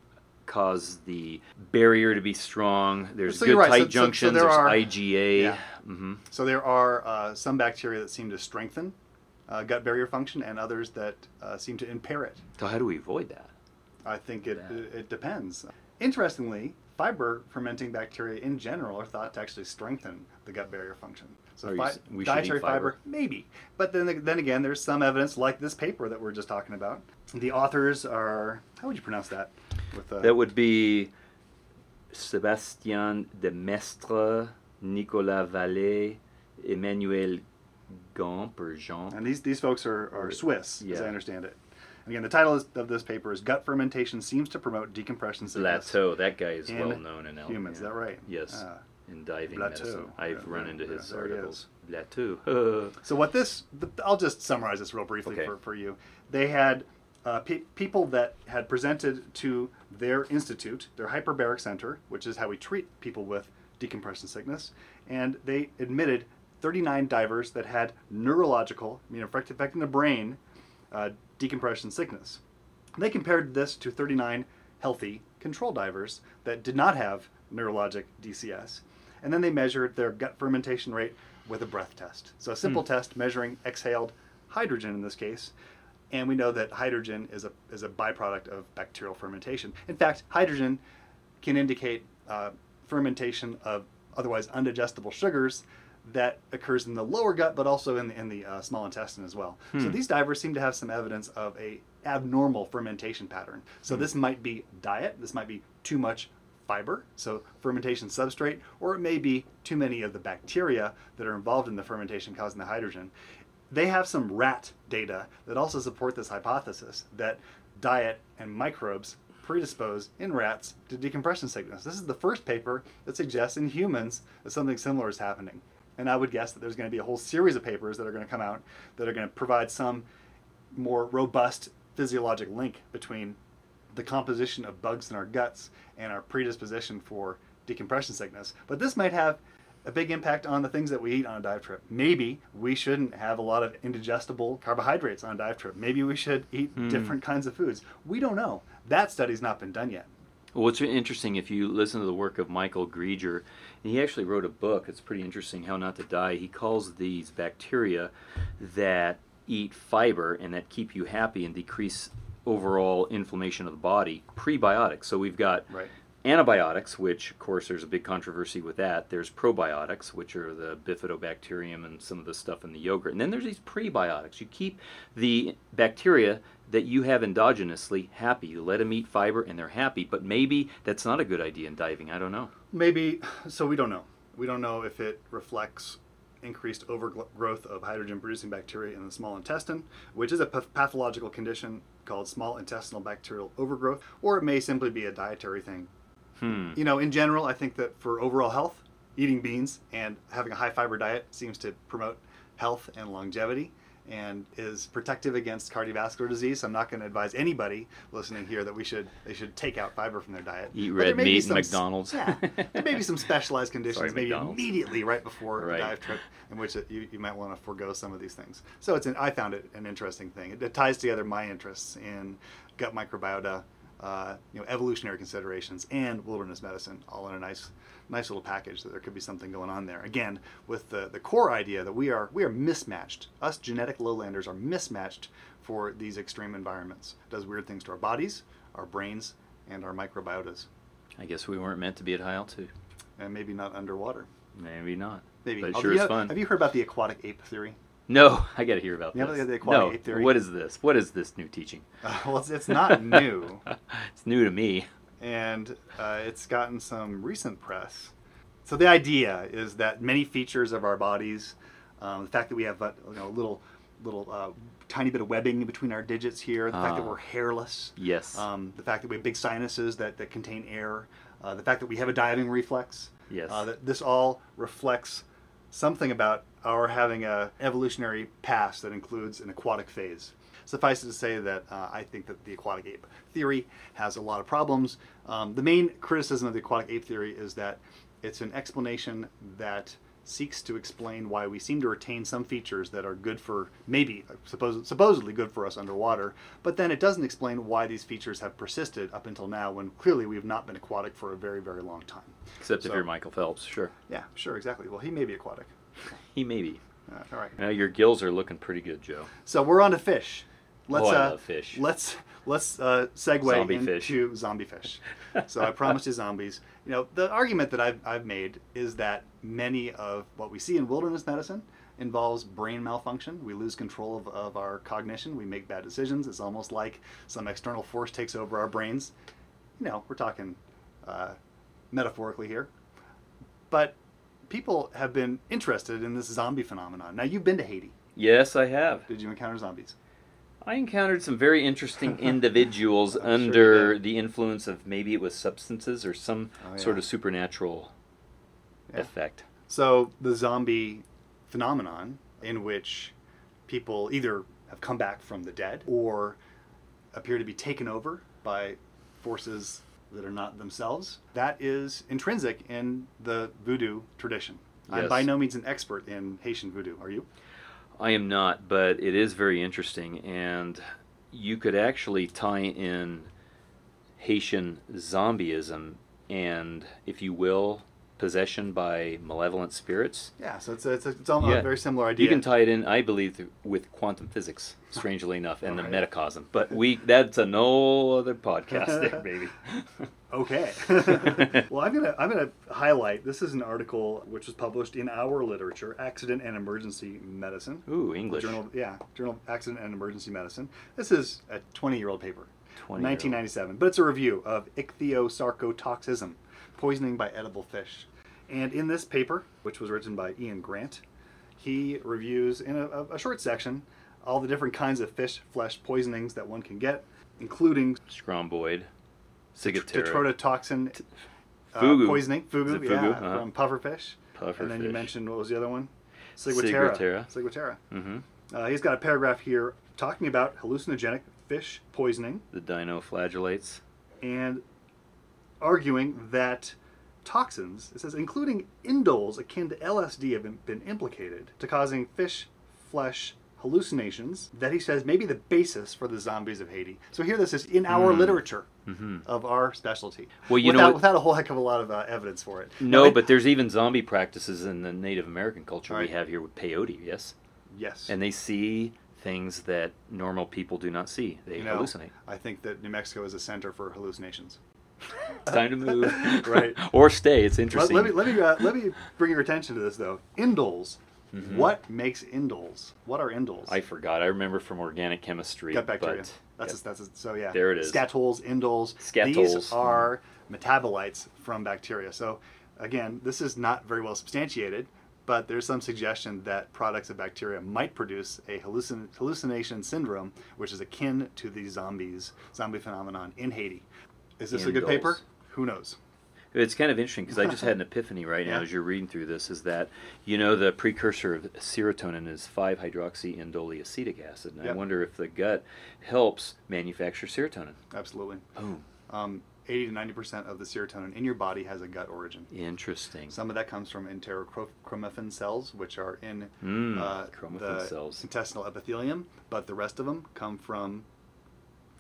cause the barrier to be strong. There's So good right. tight So- so- so junctions. there there's are- IgA. Yeah. hmm So there are uh, some bacteria that seem to strengthen uh, gut barrier function, and others that uh, seem to impair it. So how do we avoid that? I think it, Yeah. it, it depends. Interestingly, fiber fermenting bacteria in general are thought to actually strengthen the gut barrier function. So you fi- we dietary fiber? fiber? maybe. But then, then again, there's some evidence, like this paper that we're just talking about. The authors are, how would you pronounce that? With uh, That would be Sébastien de Maistre, Nicolas Vallée, Emmanuel Gempp or Jean. And these, these folks are, are Swiss, as I understand it. And again, the title is, of this paper is Gut Fermentation Seems to Promote Decompression Sickness Blatteau, that guy is well known in Humans, is that right? Yes, Ah. in diving Blatteau. medicine. I've Yeah, run into yeah, his articles. Blatteau. So what this, th- I'll just summarize this real briefly Okay. for, for you. They had uh, pe- people that had presented to their institute, their hyperbaric center, which is how we treat people with decompression sickness, and they admitted 39 divers that had neurological, I mean, affecting the brain, uh, decompression sickness. They compared this to 39 healthy control divers that did not have neurologic DCS. And then they measured their gut fermentation rate with a breath test. So a simple test measuring exhaled hydrogen in this case. And we know that hydrogen is a, is a byproduct of bacterial fermentation. In fact, hydrogen can indicate uh, fermentation of otherwise undigestible sugars that occurs in the lower gut, but also in the, in the uh, small intestine as well. So these divers seem to have some evidence of a abnormal fermentation pattern. So this might be diet. This might be too much fiber, so fermentation substrate, or it may be too many of the bacteria that are involved in the fermentation causing the hydrogen. They have some rat data that also support this hypothesis that diet and microbes predispose in rats to decompression sickness. This is the first paper that suggests in humans that something similar is happening. And I would guess that there's going to be a whole series of papers that are going to come out that are going to provide some more robust physiologic link between the composition of bugs in our guts and our predisposition for decompression sickness. But this might have a big impact on the things that we eat on a dive trip. Maybe we shouldn't have a lot of indigestible carbohydrates on a dive trip. Maybe we should eat hmm. different kinds of foods. We don't know. That study's not been done yet. Well, what's interesting, if you listen to the work of Michael Greger, and he actually wrote a book, it's pretty interesting, How Not to Die. He calls these bacteria that eat fiber and that keep you happy and decrease overall inflammation of the body prebiotics. So we've got Right. Antibiotics, which of course there's a big controversy with that. There's probiotics, which are the bifidobacterium and some of the stuff in the yogurt. And then there's these prebiotics. You keep the bacteria that you have endogenously happy. You let them eat fiber and they're happy. But maybe that's not a good idea in diving. I don't know. Maybe, so we don't know. We don't know if it reflects increased overgrowth of hydrogen producing bacteria in the small intestine, which is a pathological condition called small intestinal bacterial overgrowth, or it may simply be a dietary thing. Hmm. You know, in general, I think that for overall health, eating beans and having a high fiber diet seems to promote health and longevity and is protective against cardiovascular disease. I'm not going to advise anybody listening here that we should they should take out fiber from their diet. Eat But red meat and some McDonald's. Yeah, there may be some specialized conditions, Sorry, maybe McDonald's. immediately right before Right. a dive trip, in which it, you, you might want to forego some of these things. So it's an, I found it an interesting thing. It, it ties together my interests in gut microbiota, uh, you know, evolutionary considerations, and wilderness medicine, all in a nice, nice little package. That there could be something going on there. Again, with the the core idea that we are we are mismatched. Us genetic lowlanders are mismatched for these extreme environments. It does weird things to our bodies, our brains, and our microbiotas, I guess we weren't meant to be at high altitude. and maybe not underwater. Maybe not. Maybe. But it sure you is fun. Have you heard about the aquatic ape theory? No, I got to hear about You this. the no, theory? what is this? What is this new teaching? Uh, well, it's, it's not new, it's new to me. and uh, it's gotten some recent press. So the idea is that many features of our bodies, um, the fact that we have a you know, little, little uh, tiny bit of webbing between our digits here, the fact that Ah. we're hairless, Yes. um, the fact that we have big sinuses that, that contain air, uh, the fact that we have a diving reflex. Yes. Uh, that this all reflects something about our having a evolutionary past that includes an aquatic phase. Suffice it to say that uh, I think that the aquatic ape theory has a lot of problems. Um, the main criticism of the aquatic ape theory is that it's an explanation that seeks to explain why we seem to retain some features that are good for maybe suppose, supposedly good for us underwater, but then it doesn't explain why these features have persisted up until now when clearly we have not been aquatic for a very very long time. Except So- if you're Michael Phelps, sure. Yeah, sure, exactly. Well, he may be aquatic. He may be. Uh, all right. Now your gills are looking pretty good, Joe. So we're on to fish. Let's Oh, I uh, love fish. let's let's uh, segue Zombie into fish. zombie fish. so I promised you zombies. You know, the argument that I've I've made is that many of what we see in wilderness medicine involves brain malfunction. We lose control of, of our cognition. We make bad decisions. It's almost like some external force takes over our brains. You know, we're talking uh, metaphorically here. But people have been interested in this zombie phenomenon. Now, you've been to Haiti. Yes, I have. Did you encounter zombies? I encountered some very interesting individuals I'm sure under the influence of maybe it was substances or some Oh, sort of supernatural Yeah. effect. So the zombie phenomenon, in which people either have come back from the dead or appear to be taken over by forces that are not themselves, that is intrinsic in the voodoo tradition. I'm by no means an expert in Haitian voodoo. Are you? I am not, but it is very interesting, and you could actually tie in Haitian zombieism and, if you will, possession by malevolent spirits. Yeah. So it's a, it's, a, it's almost Yeah. a very similar idea. You can tie it in, I believe, th- with quantum physics, strangely enough, and the metacosm. But we—that's a no other podcast, there, baby. Okay. well, I'm gonna I'm gonna highlight. This is an article which was published in our literature, Accident and Emergency Medicine. Ooh, English. Journal, yeah, Journal of Accident and Emergency Medicine. This is a 20 year old paper, 1997, but it's a review of ichthyosarcotoxism, poisoning by edible fish. And in this paper, which was written by Ian Grant, he reviews in a, a- short section all the different kinds of fish flesh poisonings that one can get, including Scombroid, Ciguatera, tetrodotoxin uh, Fugu. poisoning, fugu, fugu? yeah, Uh-huh. from pufferfish. Puffer and then you mentioned what was the other one? Ciguatera. Ciguatera. Ciguatera. Mm-hmm. Uh, he's got a paragraph here talking about hallucinogenic fish poisoning The dinoflagellates. and arguing that toxins, it says, including indoles akin to LSD, have been, been implicated to causing fish flesh hallucinations that he says may be the basis for the zombies of Haiti. So here this is in our Hmm. literature hmm of our specialty. Well, you know without, what- without a whole heck of a lot of uh, evidence for it. No, but there's even zombie practices in the Native American culture Right. we have here with peyote, yes? yes, And they see things that normal people do not see. They You know, hallucinate. I think that New Mexico is a center for hallucinations. It's time to move. Right. or stay. It's interesting. let me let me uh, let me bring your attention to this though. Indoles. Mhm. What makes indoles? What are indoles? I forgot. I remember from organic chemistry. gut bacteria. But that's a, that's a, so yeah. There it is. Skatoles, indoles. Skatoles. These are metabolites from bacteria. So again, this is not very well substantiated, but there's some suggestion that products of bacteria might produce a hallucin- hallucination syndrome, which is akin to the zombies zombie phenomenon in Haiti. Is this a good Indoles. paper? Who knows? It's kind of interesting because I just had an epiphany right now Yeah. as you're reading through this. Is that you know the precursor of serotonin is 5-hydroxyindoleacetic acid, and I wonder if the gut helps manufacture serotonin. Absolutely. Boom. Um, 80 to 90 percent of the serotonin in your body has a gut origin. Interesting. Some of that comes from enterochromaffin cells, which are in Mm, uh, the cells. intestinal epithelium, but the rest of them come from,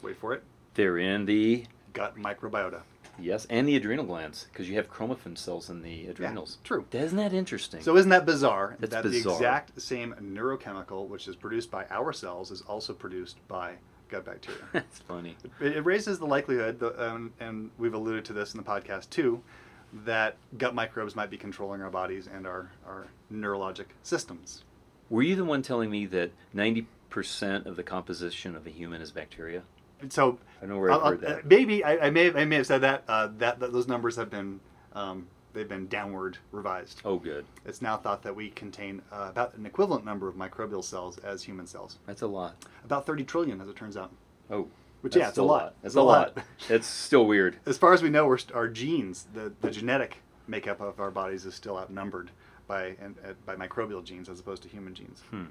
wait for it, They're in the gut microbiota. yes, and the adrenal glands because you have chromaffin cells in the adrenals. true. Isn't that interesting? So isn't that bizarre That's that bizarre. the exact same neurochemical, which is produced by our cells, is also produced by gut bacteria? That's funny. it, it raises the likelihood, the, um, and we've alluded to this in the podcast too, that gut microbes might be controlling our bodies and our, our neurologic systems. Were you the one telling me that ninety percent of the composition of a human is bacteria? So I know where I've heard that. maybe I, I may have, I may have said that, uh, that that those numbers have been um, they've been downward revised. Oh, good. It's now thought that we contain uh, about an equivalent number of microbial cells as human cells, That's a lot. about 30 trillion, as it turns out. Oh, Which yeah, it's a still lot. That's It's a lot. It's still weird. As far as we know, we're, our genes, the, the genetic makeup of our bodies, is still outnumbered by and, uh, by microbial genes as opposed to human genes. Hmm.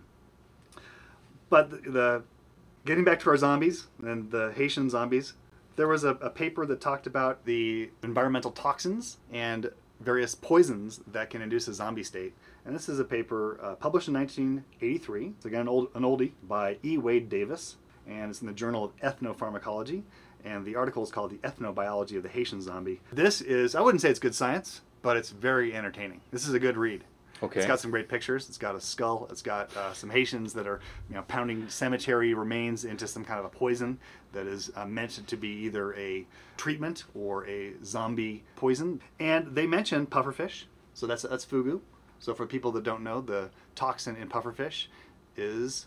But the, the getting back to our zombies and the Haitian zombies, there was a, a paper that talked about the environmental toxins and various poisons that can induce a zombie state. And this is a paper uh, published in 1983. It's again an, old, an oldie by E. Wade Davis, and it's in the Journal of Ethnopharmacology. And the article is called The Ethnobiology of the Haitian Zombie. This is, I wouldn't say it's good science, but it's very entertaining. This is a good read. Okay. It's got some great pictures. It's got a skull. It's got uh, some Haitians that are, you know, pounding cemetery remains into some kind of a poison that is uh, meant to be either a treatment or a zombie poison. And they mention pufferfish, so that's that's fugu. So for people that don't know, the toxin in pufferfish is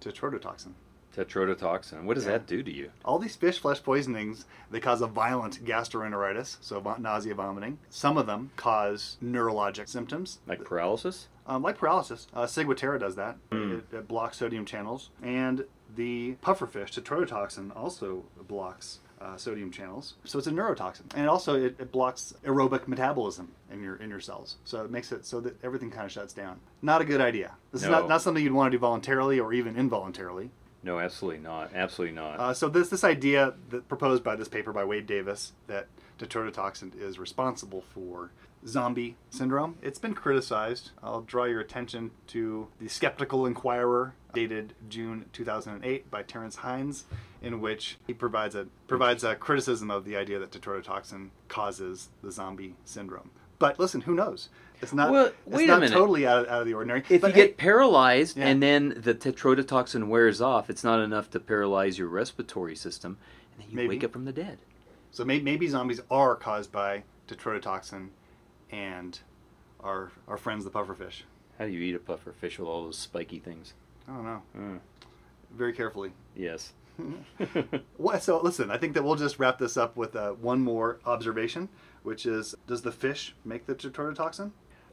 tetrodotoxin. Tetrodotoxin. What does Yeah. that do to you? All these fish flesh poisonings, they cause a violent gastroenteritis, so nausea, vomiting. Some of them cause neurologic symptoms, Like paralysis? um, like paralysis. Uh, Ciguatera does that. Hmm. It, it blocks sodium channels. And the pufferfish, tetrodotoxin, also blocks uh, sodium channels. So it's a neurotoxin. And also it, it blocks aerobic metabolism in your in your cells. So it makes it so that everything kind of shuts down. Not a good idea. This is not, not something you'd want to do voluntarily or even involuntarily. No, absolutely not. Absolutely not. Uh, so this this idea that proposed by this paper by Wade Davis that tetrodotoxin is responsible for zombie syndrome. It's been criticized. I'll draw your attention to the Skeptical Inquirer, dated June 2008 by Terence Hines, in which he provides a provides a criticism of the idea that tetrodotoxin causes the zombie syndrome. But listen, who knows? It's not. Well, it's wait a not minute. totally out of, out of the ordinary. if But you hey, get paralyzed Yeah. and then the tetrodotoxin wears off, it's not enough to paralyze your respiratory system, and then you Maybe. wake up from the dead. So may, maybe zombies are caused by tetrodotoxin and our our friends the pufferfish. How do you eat a puffer fish with all those spiky things? I don't know. Mm, Very carefully. yes. What, so listen, I think that we'll just wrap this up with uh, one more observation, which is: Does the fish make the tetrodotoxin?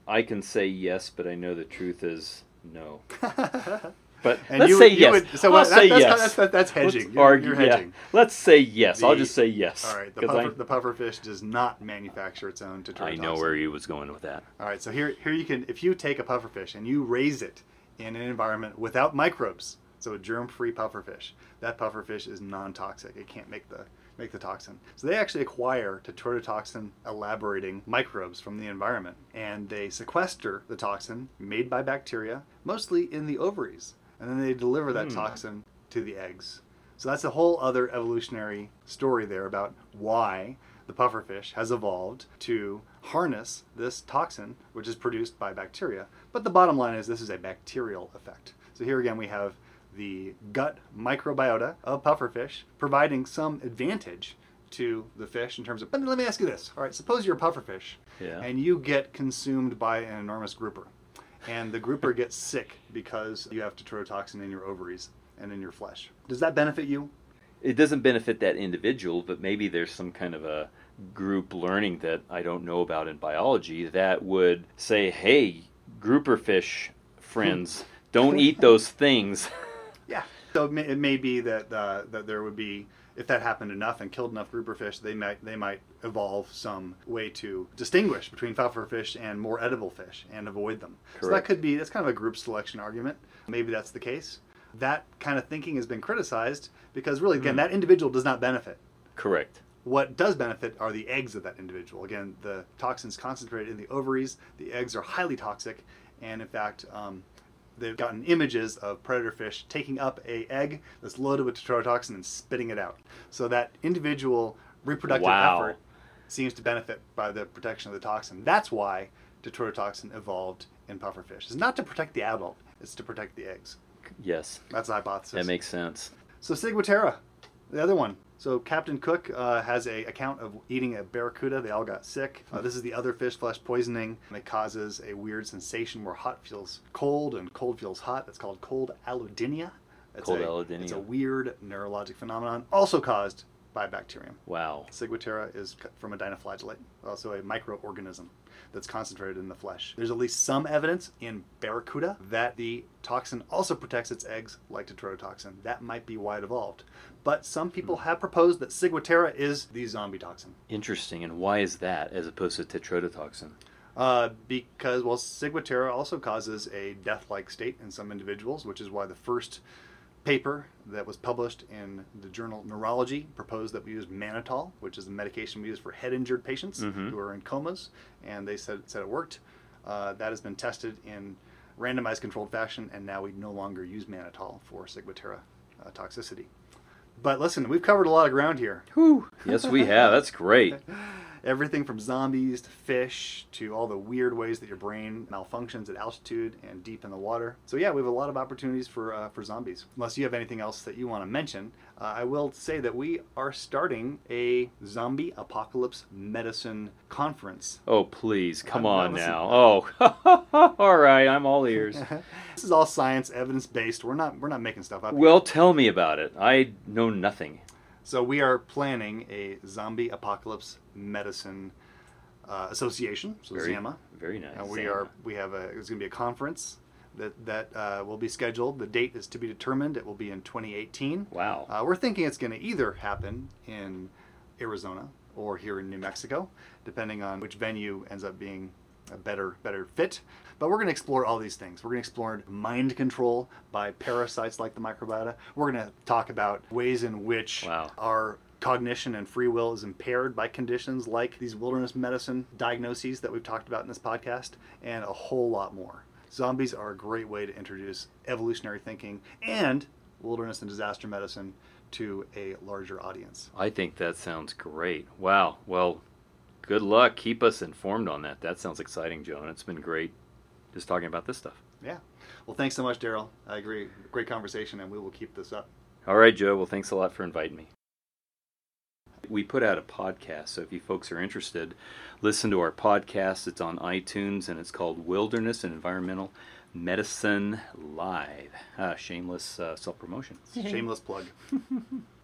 I can say yes, but I know the truth is no. But And let's you say would- you yes. would- so I'll what- say that's, yes. That's, that's, that's hedging. Let's You're, argue. you're yeah. hedging. Let's say yes. I'll just say yes. All right. The puffer, the pufferfish does not manufacture its own tetrodotoxin. I, I know where he was going with that. All right, so here, here you can, if you take a pufferfish and you raise it in an environment without microbes, so a germ-free pufferfish, that pufferfish is non-toxic. It can't make the make the toxin. So they actually acquire tetrodotoxin elaborating microbes from the environment, and they sequester the toxin made by bacteria, mostly in the ovaries, and then they deliver that Hmm. toxin to the eggs. So that's a whole other evolutionary story there about why the pufferfish has evolved to harness this toxin, which is produced by bacteria. But the bottom line is this is a bacterial effect. So here again we have the gut microbiota of pufferfish providing some advantage to the fish in terms of. But let me ask you this: All right, suppose you're a pufferfish, Yeah. and you get consumed by an enormous grouper, and the grouper gets sick because you have tetrodotoxin in your ovaries and in your flesh. Does that benefit you? it doesn't benefit that individual, but maybe there's some kind of a group learning that I don't know about in biology that would say, "Hey, grouper fish friends, don't eat those things." So it may, it may be that uh, that there would be if that happened enough and killed enough grouper fish, they might they might evolve some way to distinguish between puffer fish and more edible fish and avoid them. So that could be that's kind of a group selection argument. Maybe that's the case. That kind of thinking has been criticized because really again Hmm. that individual does not benefit. Correct. What does benefit are the eggs of that individual. Again, the toxins concentrated in the ovaries. The eggs are highly toxic, and in fact, um, they've gotten images of predator fish taking up a egg that's loaded with tetrodotoxin and spitting it out. So that individual reproductive Wow. effort seems to benefit by the protection of the toxin. That's why tetrodotoxin evolved in pufferfish. It's not to protect the adult; it's to protect the eggs. Yes, That's the hypothesis. that makes sense. So Ciguatera, the other one. So Captain Cook uh, has a account of eating a barracuda. They all got sick. Uh, this is the other fish flesh poisoning. It causes a weird sensation where hot feels cold and cold feels hot. That's called cold allodynia. It's Cold a, allodynia. It's a weird neurologic phenomenon, also caused by bacterium. Wow. Ciguatera is from a dinoflagellate, also a microorganism that's concentrated in the flesh. There's at least some evidence in barracuda that the toxin also protects its eggs like tetrodotoxin. That might be why it evolved. But some people have proposed that Ciguatera is the zombie toxin. Interesting. And why is that as opposed to tetrodotoxin? Uh, because, well, Ciguatera also causes a death like state in some individuals, which is why the first paper that was published in the journal Neurology proposed that we use mannitol, which is a medication we use for head injured patients Mhm. who are in comas, and they said, said it worked. Uh, that has been tested in randomized controlled fashion, and now we no longer use mannitol for Ciguatera uh, toxicity. But listen, we've covered a lot of ground here. Whew. Yes, we have. That's great. Everything from zombies to fish to all the weird ways that your brain malfunctions at altitude and deep in the water. So yeah, we have a lot of opportunities for uh, for zombies. Unless you have anything else that you want to mention, uh, I will say that we are starting a zombie apocalypse medicine conference. Oh, please, come I'm- on listening. now. Oh, all right. I'm all ears. this is all science, evidence based. We're not we're not making stuff up. here. Well, tell me about it. I know nothing. So we are planning a zombie apocalypse medicine uh, association. So Very, ZAMA. very nice. Uh, we Sam. are we have a it's going to be a conference that that uh, will be scheduled. The date is to be determined. It will be in 2018. Wow. Uh, we're thinking it's going to either happen in Arizona or here in New Mexico, depending on which venue ends up being a better better fit. But we're going to explore all these things. We're going to explore mind control by parasites like the microbiota. We're going to talk about ways in which Wow. our cognition and free will is impaired by conditions like these wilderness medicine diagnoses that we've talked about in this podcast, and a whole lot more. Zombies are a great way to introduce evolutionary thinking and wilderness and disaster medicine to a larger audience. I think that sounds great. Wow. Well, good luck. Keep us informed on that. That sounds exciting, Joan. It's been great just talking about this stuff. Yeah. Well, thanks so much, Daryl. I agree. Great conversation, and we will keep this up. All right, Joe. Well, thanks a lot for inviting me. We put out a podcast, so if you folks are interested, listen to our podcast. It's on iTunes and it's called Wilderness and Environmental Medicine Live. Ah, shameless uh, self promotion. Shameless plug.